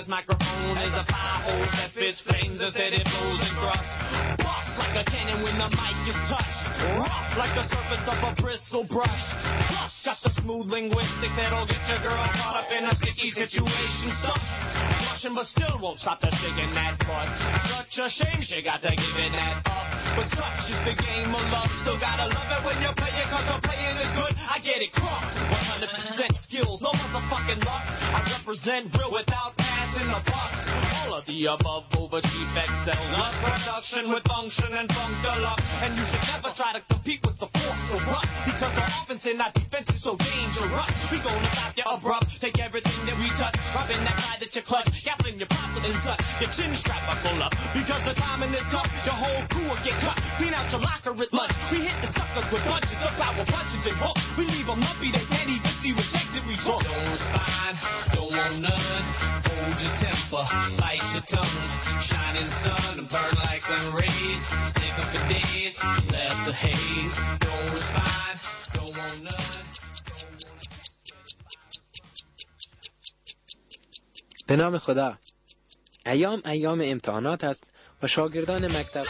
this microphone is a hose that spits flames instead it blows and thrusts. Bust like a cannon when the mic is touched. Rough like the surface of a bristle brush. Plus got the smooth linguistics that'll get your girl caught up in a sticky situation. Stuck, blushing but still won't stop the shaking that butt. Such a shame she got to giving that up. But such is the game of love. Still gotta love it when you're it cause the playing is good. I get it crunk. 100% skills, no motherfucking luck. I represent real without passing the buck. All of the above overachieve excel. Lust production with function and funk deluxe. And you should never try to compete with the force of rust. Because the offense and not defense is so dangerous. We gonna stop you abrupt. Take everything that we touch. Rubbing that pride that you clutch. Gapping your pockets and such. Your chin strap I pull up. Because the timing is tough. Your whole crew get cut. Clean out your locker at lunch. We hit the suckers with punches. Look out with punches and hooks. We leave them lumpy. They can't even see what takes it we talk. Don't respond. Don't want none. Hold your temper. Bite your tongue. Shining sun. Burn like sun rays. Stick up for days. Last the haze. Don't respond. Don't want none. به نام خدا ایام ایام امتحانات است و شاگردان مکتب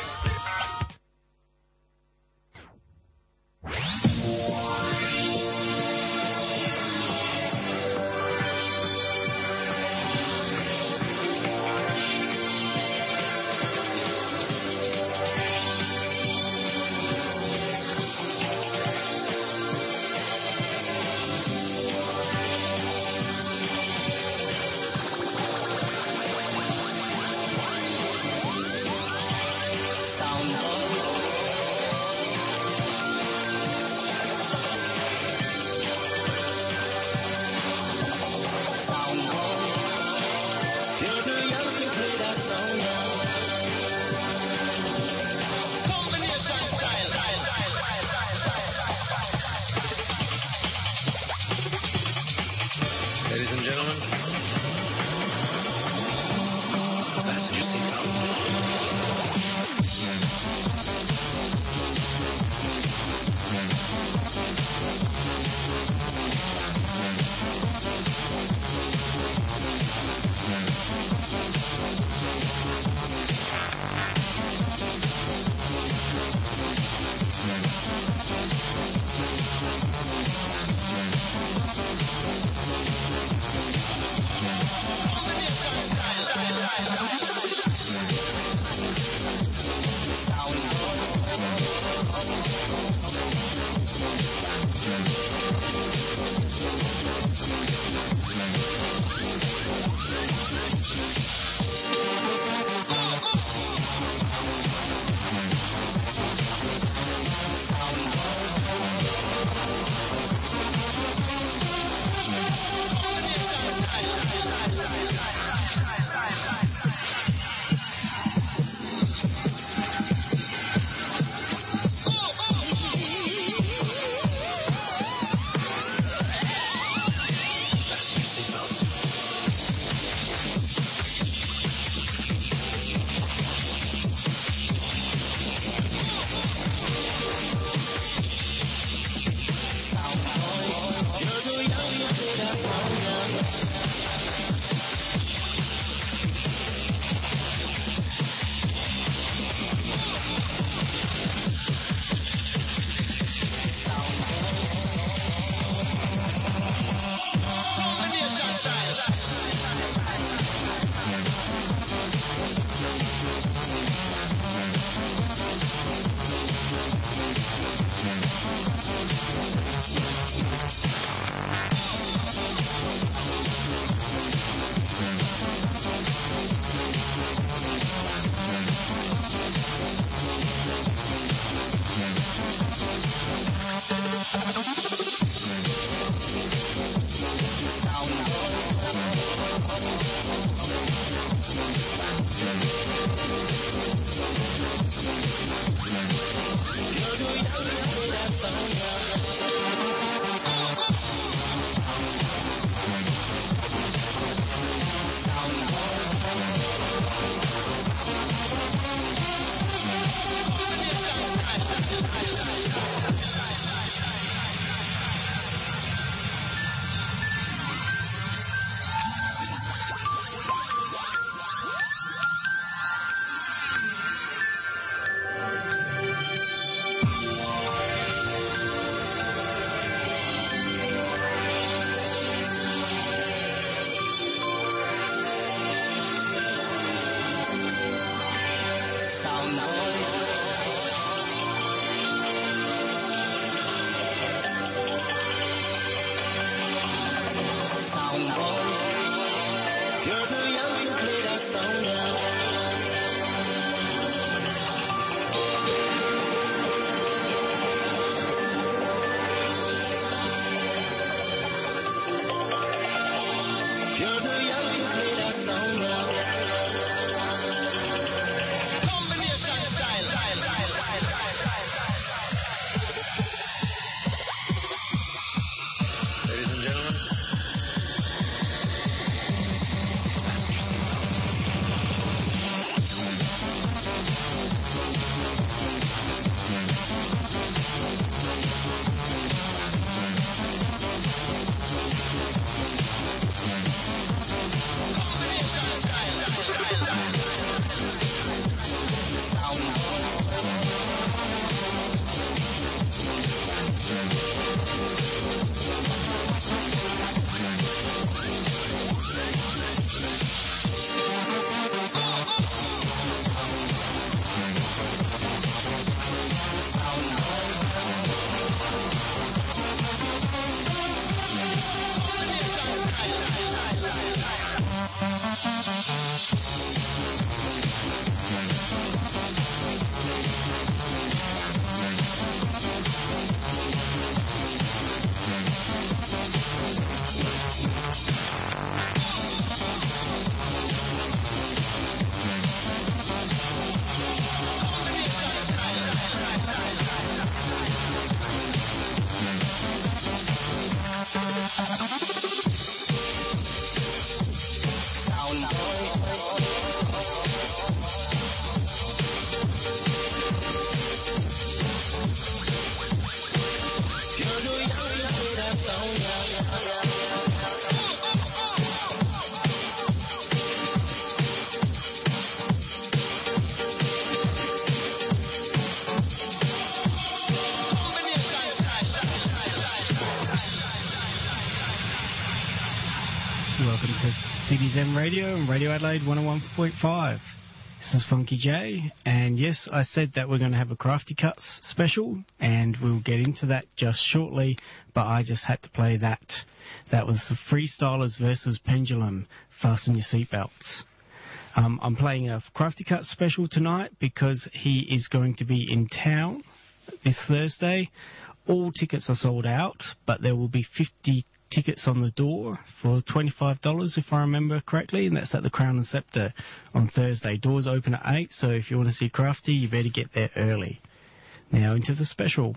CDZM Radio and Radio Adelaide 101.5. This is Funky J, and yes, I said that we're going to have a Crafty Cuts special, and we'll get into that just shortly, but I just had to play that. That was the Freestylers versus Pendulum. Fasten your seatbelts. Um, I'm playing a Crafty Cuts special tonight because he is going to be in town this Thursday. All tickets are sold out, but there will be 50 tickets on the door for $25 if I remember correctly, and that's at the Crown and Sceptre on Thursday. Doors open at 8, so if you want to see Crafty, you better get there early. Now into the special.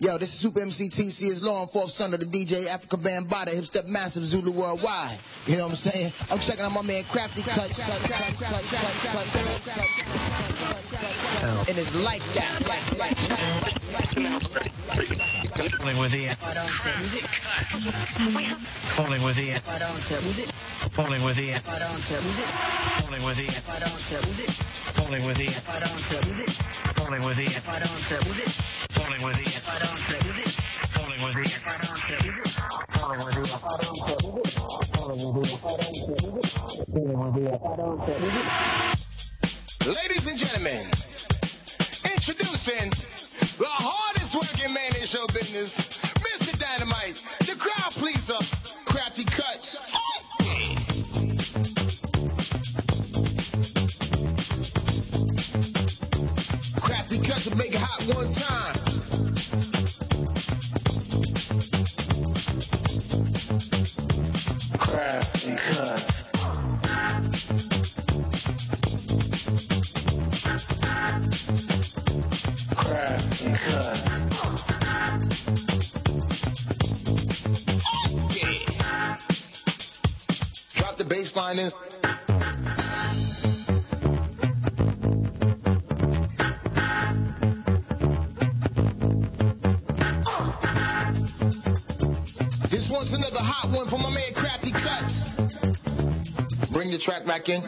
Yo, this is Super MC TC is law and fourth son of the DJ Afrika Bambaataa, hip step massive Zulu worldwide. You know what I'm saying? I'm checking out my man Crafty Cuts. And it's like that. Like, like, like. Calling with Ian. Calling with Ian. Calling with Ian. Calling with Ian. Calling with Ian. Calling with Ian. Calling with Ian. Falling with Ian. Falling with Ian. Ladies and gentlemen, introducing the hardest working man in show business, Mr. Dynamite, the crowd pleaser, Crafty Cuts. Crafty Cuts will make it hot one time. This one's another hot one for my man Crafty Cuts. Bring the track back in.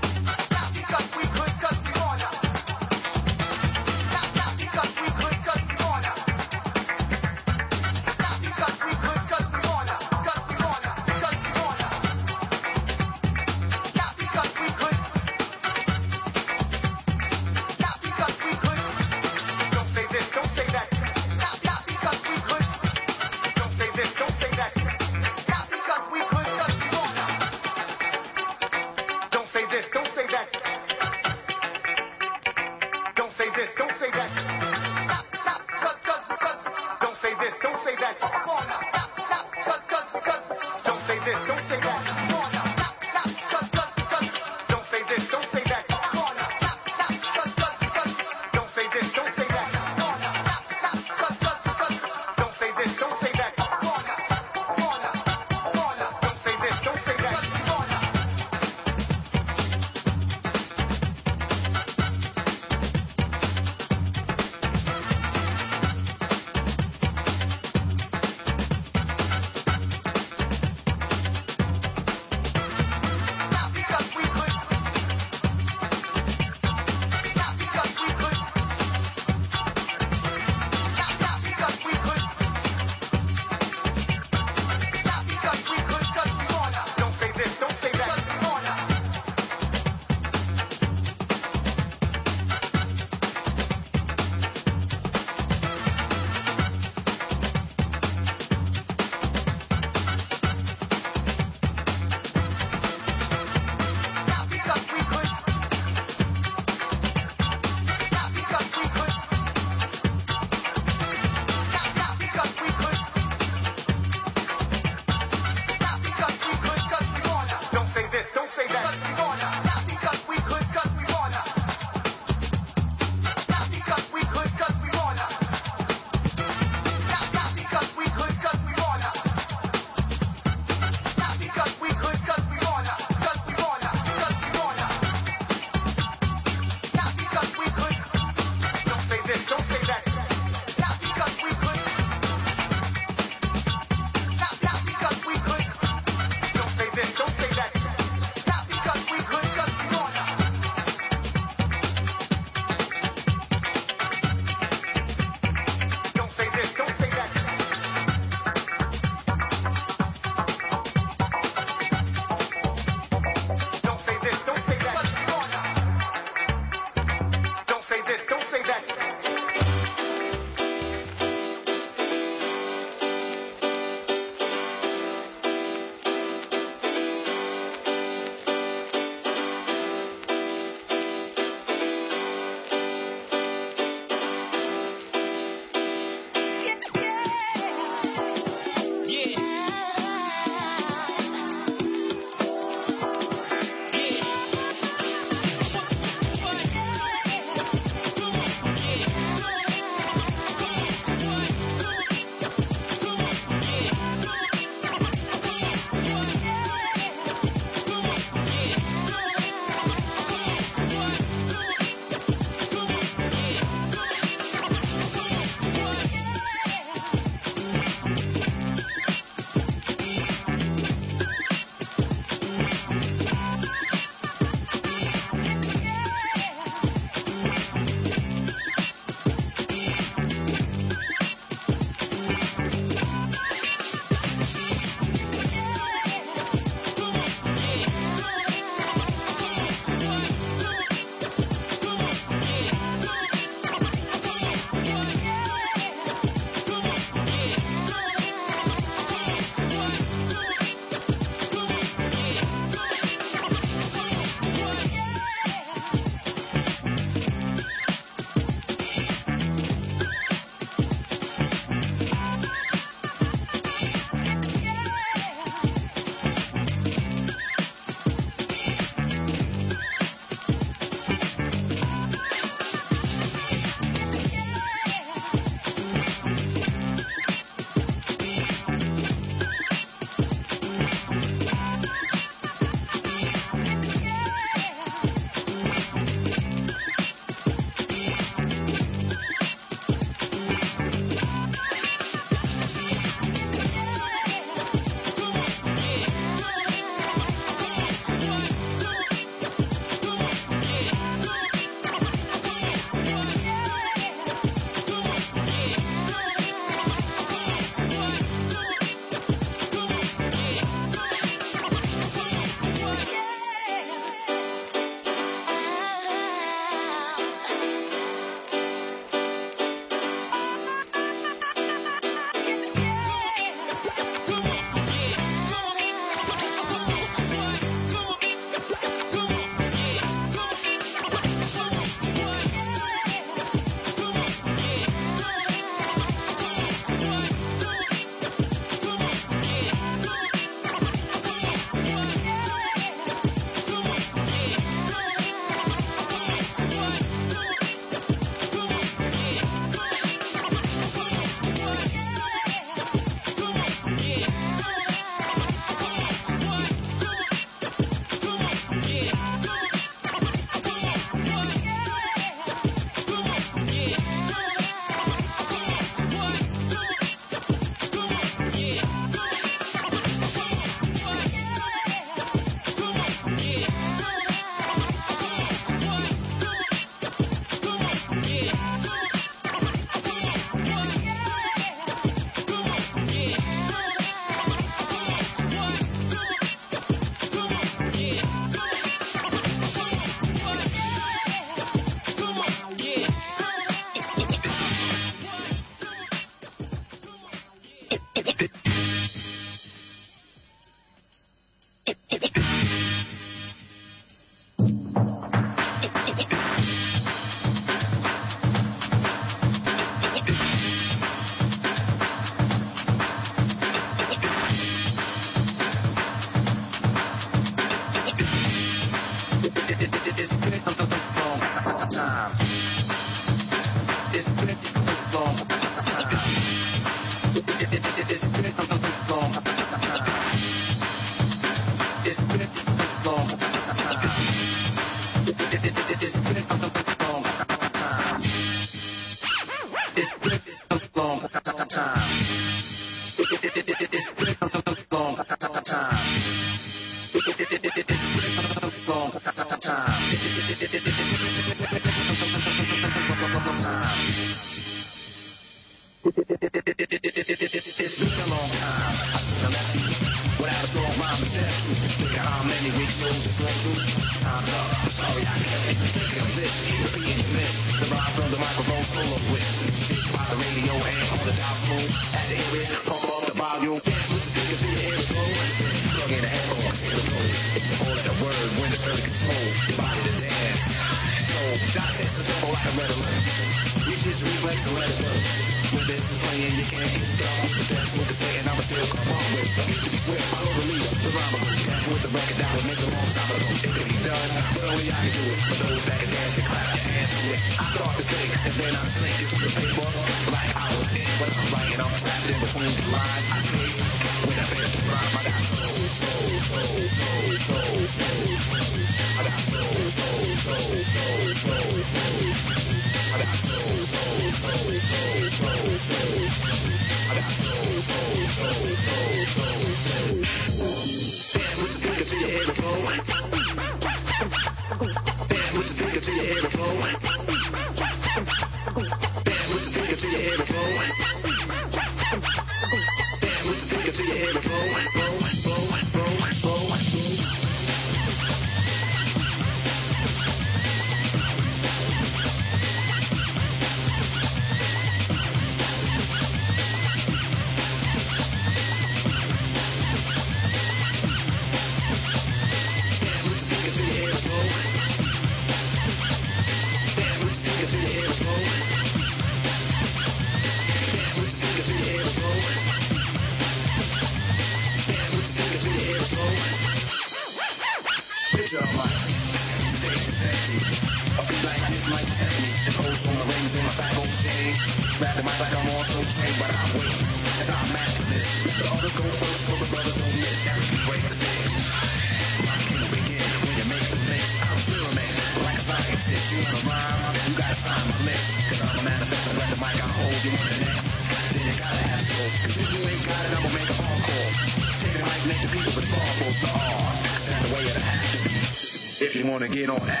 know,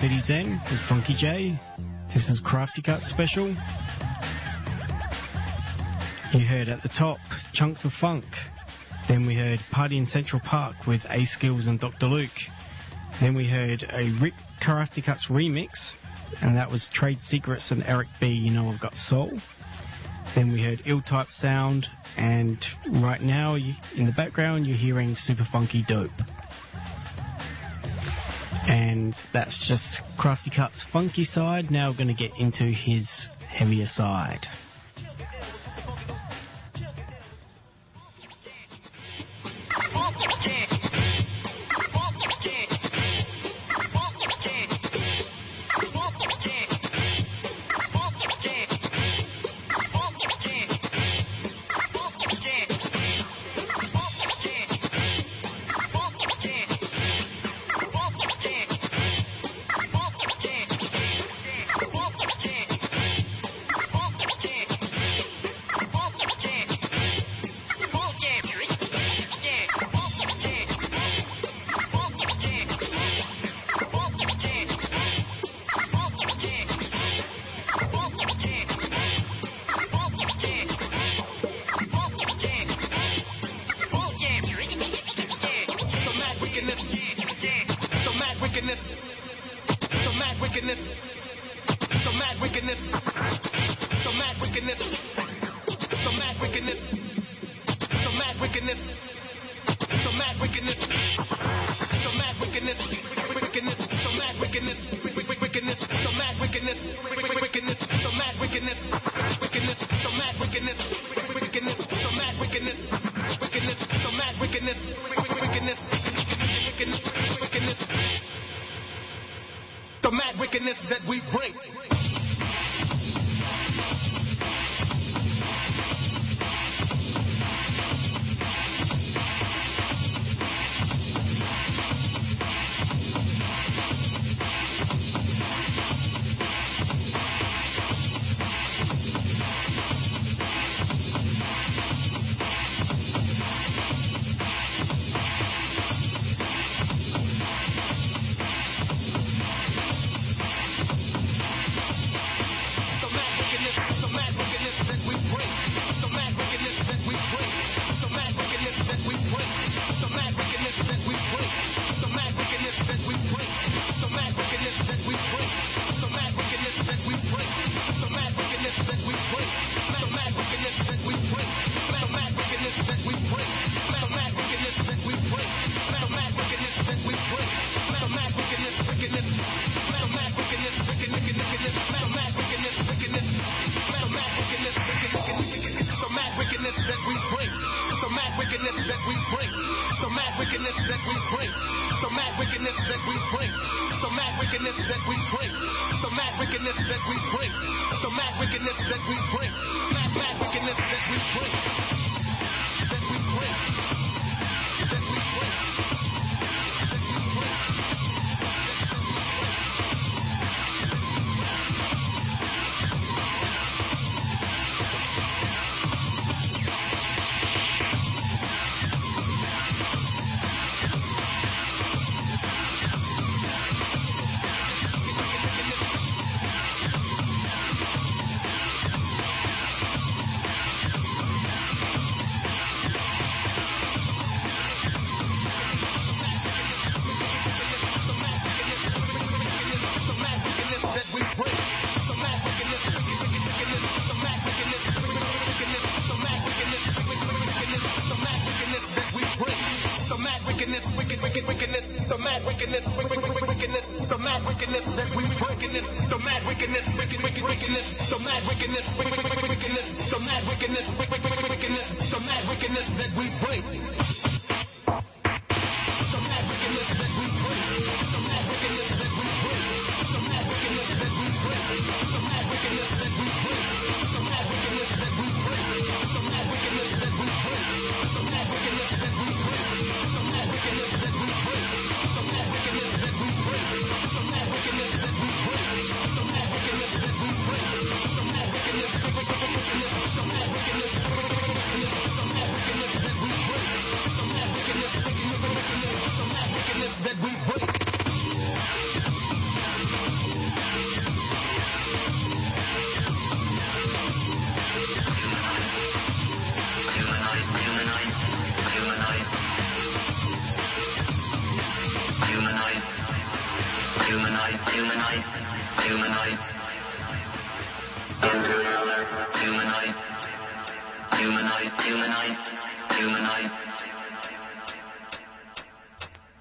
City Zen with Funky J. This is Krafty Kut Special. You heard at the top Chunks of Funk. Then we heard Party in Central Park with A-Skillz and Dr. Luke. Then we heard a Rick Karate Cuts remix, and that was Trade Secrets and Eric B. You know I've got soul. Then we heard Ill Type Sound, and right now in the background you're hearing Super Funky Dope. And that's just Krafty Kut's funky side. Now we're going to get into his heavier side. Mad wickedness. Mad wickedness. So mad wickedness. Wickedness. Mad wickedness. Wickedness. Mad wickedness. Wickedness. Mad wickedness. Wickedness. Mad wickedness. Wickedness. Mad wickedness. Wickedness. wickedness, wickedness, wickedness, wickedness. The mad wickedness that we bring.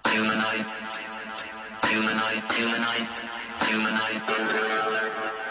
Humanoid. Humanoid. Humanoid. Humanoid.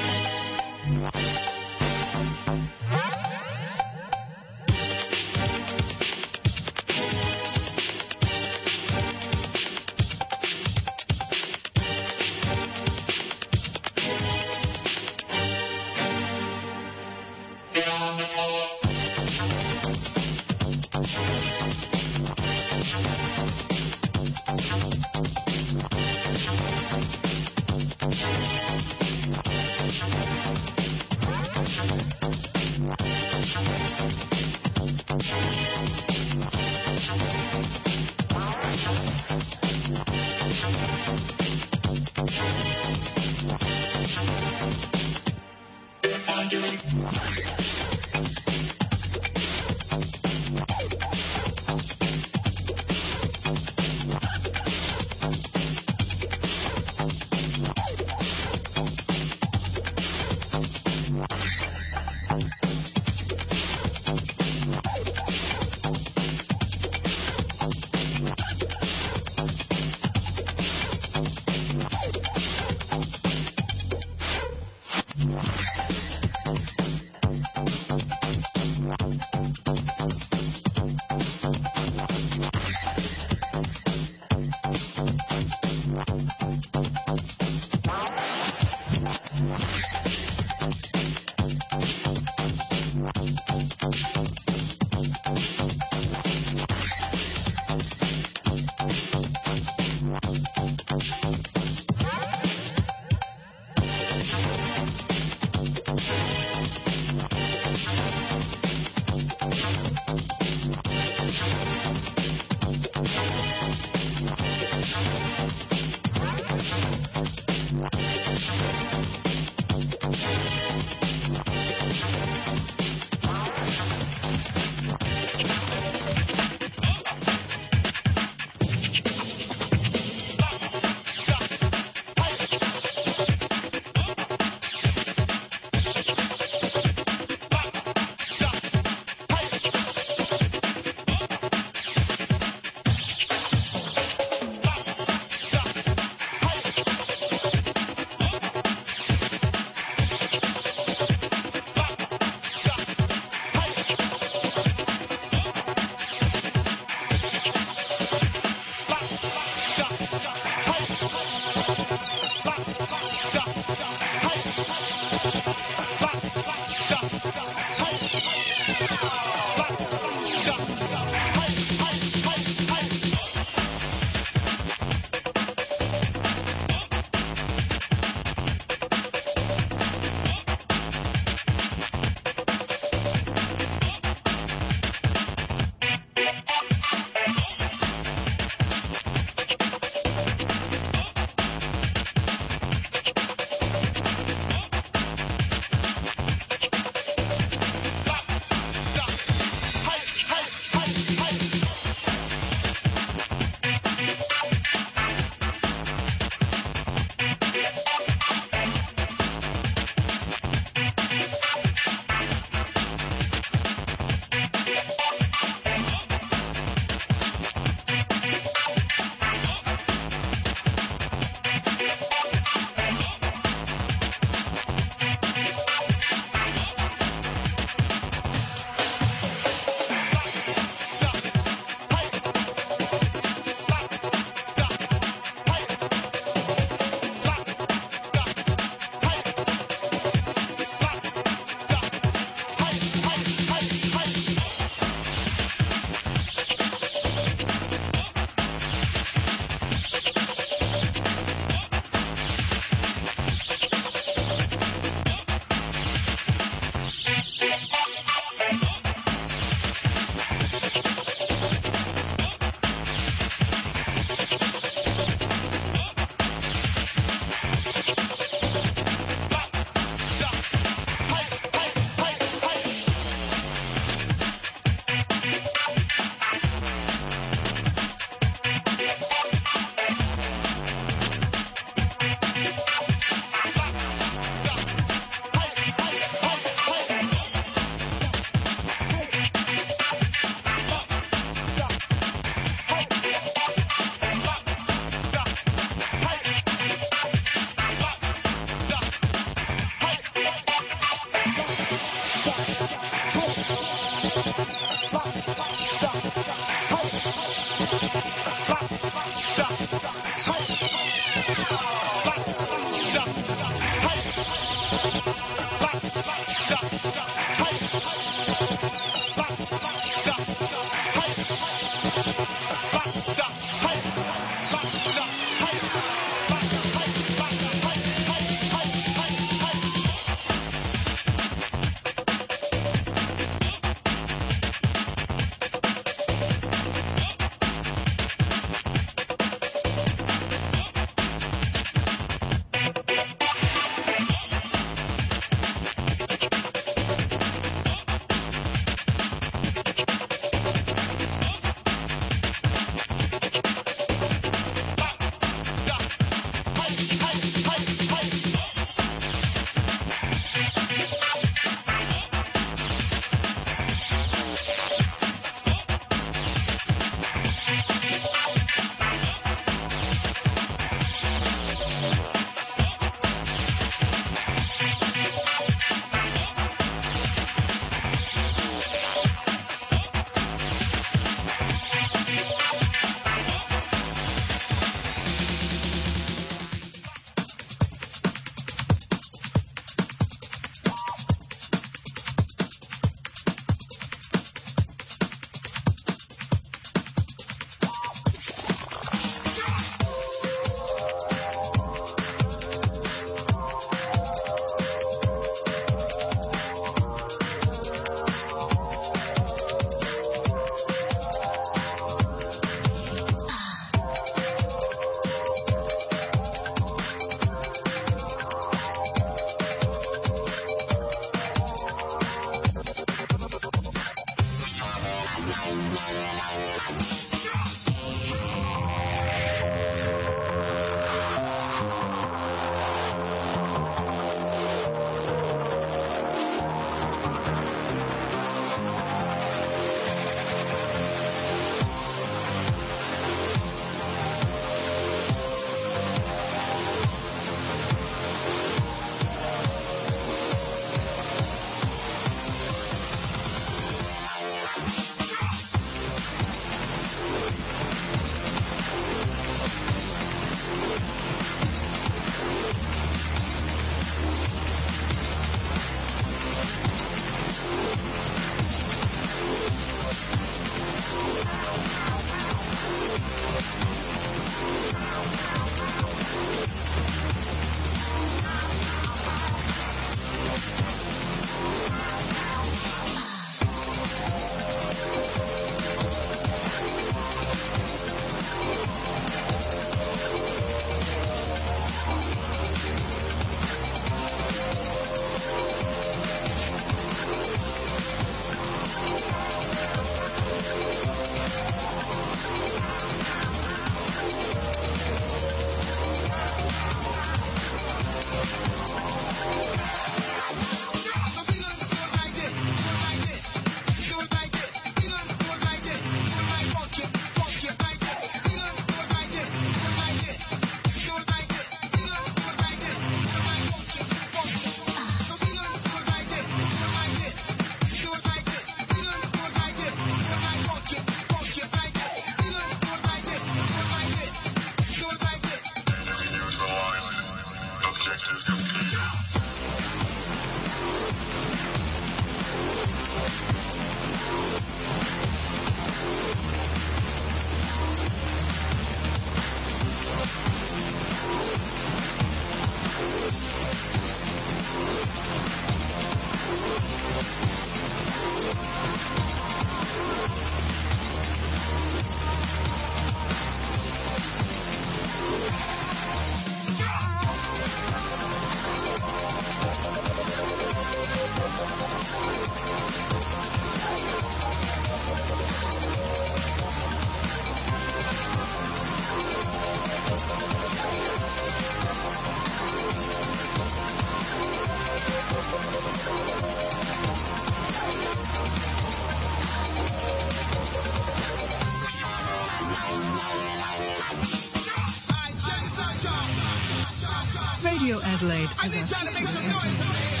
Radio Adelaide. I need y'all to make some noise over here.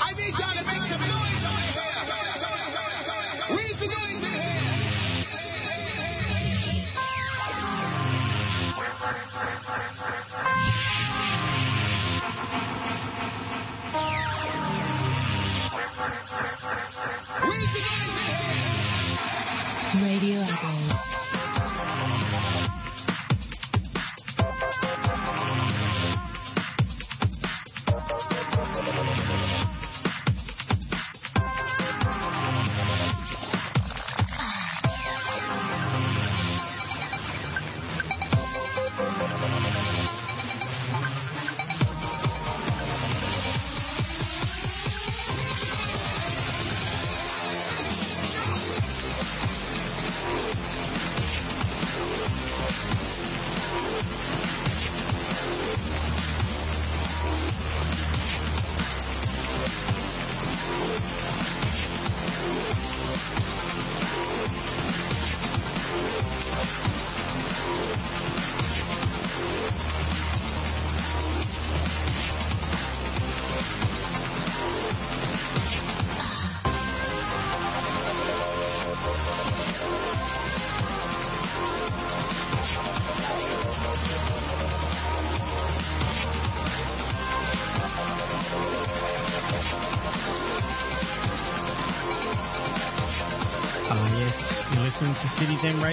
I need y'all to make some noise over here. Raise the noise in here. Raise the noise in here. Radio Adelaide.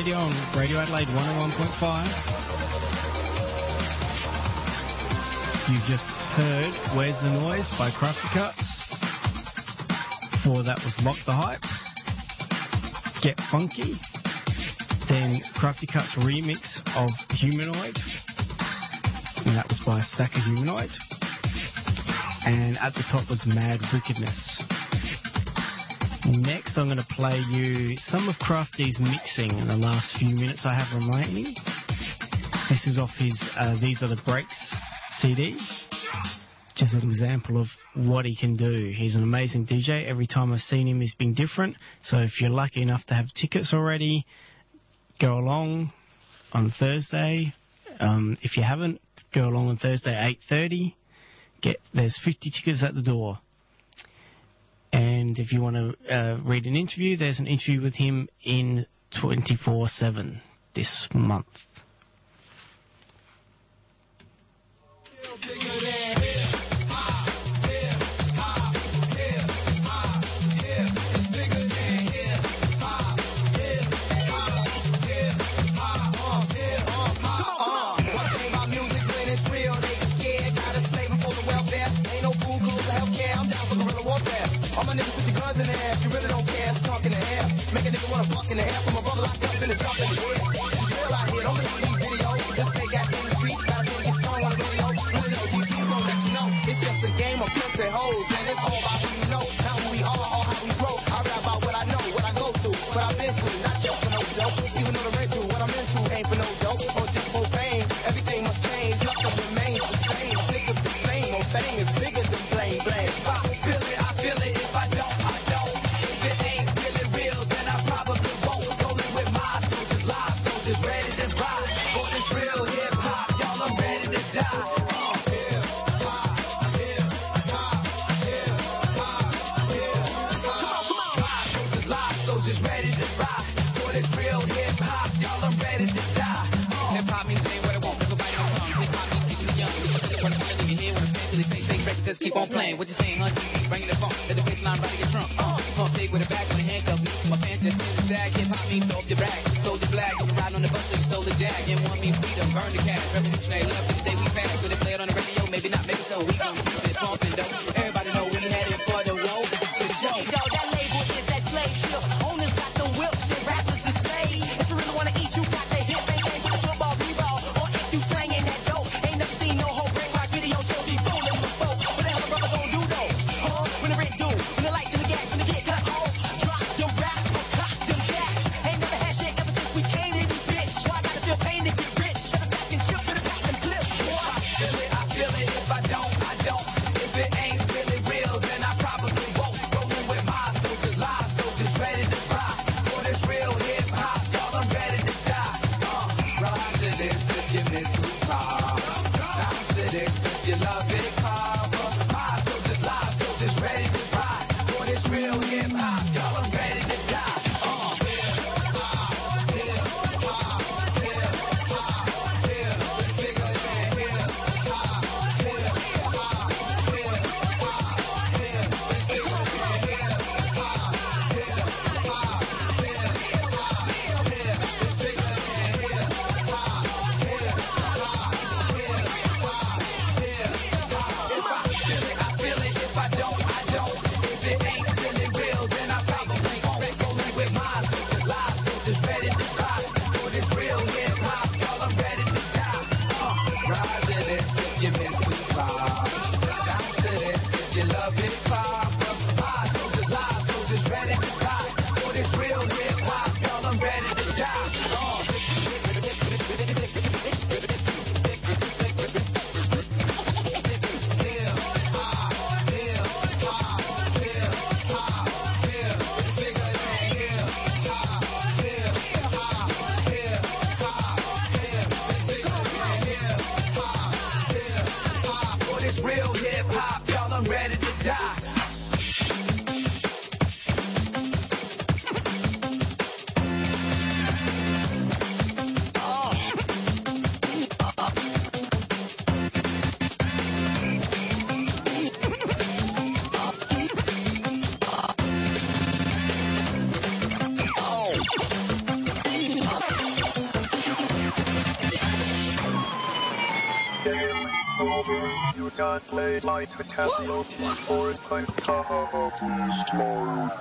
Radio on Radio Adelaide 101.5. You've just heard Where's the Noise by Krafty Kuts. Before that was Lock the Hype. Get Funky. Then Krafty Kuts remix of Humanoid. And that was by Stakker Humanoid. And at the top was Mad Wickedness. Next, I'm going to play you some of Krafty's mixing in the last few minutes I have remaining. This is off his uh, These Are the Breaks CD. Just an example of what he can do. He's an amazing DJ. Every time I've seen him, he's been different. So if you're lucky enough to have tickets already, go along on Thursday. Um, if you haven't, go along on Thursday 8:30. Get there's 50 tickets at the door. And if you want to uh, read an interview, there's an interview with him in 24 7 this month. in the air for my brother locked up in the drop of the wood. keep on playing. What you saying, hunting?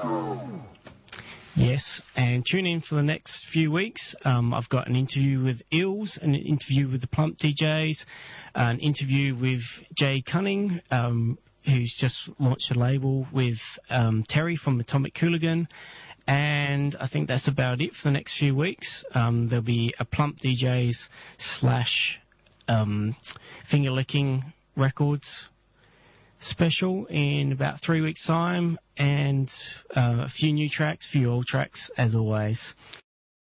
Time. Yes, and tune in for the next few weeks. Um, I've got an interview with Eels, an interview with the Plump DJs, an interview with Jay Cunning, um, who's just launched a label with um, Terry from Atomic Hooligan, And I think that's about it for the next few weeks. Um, there'll be a Plump DJs slash um, finger licking records special in about three weeks' time, and uh, a few new tracks, a few old tracks as always.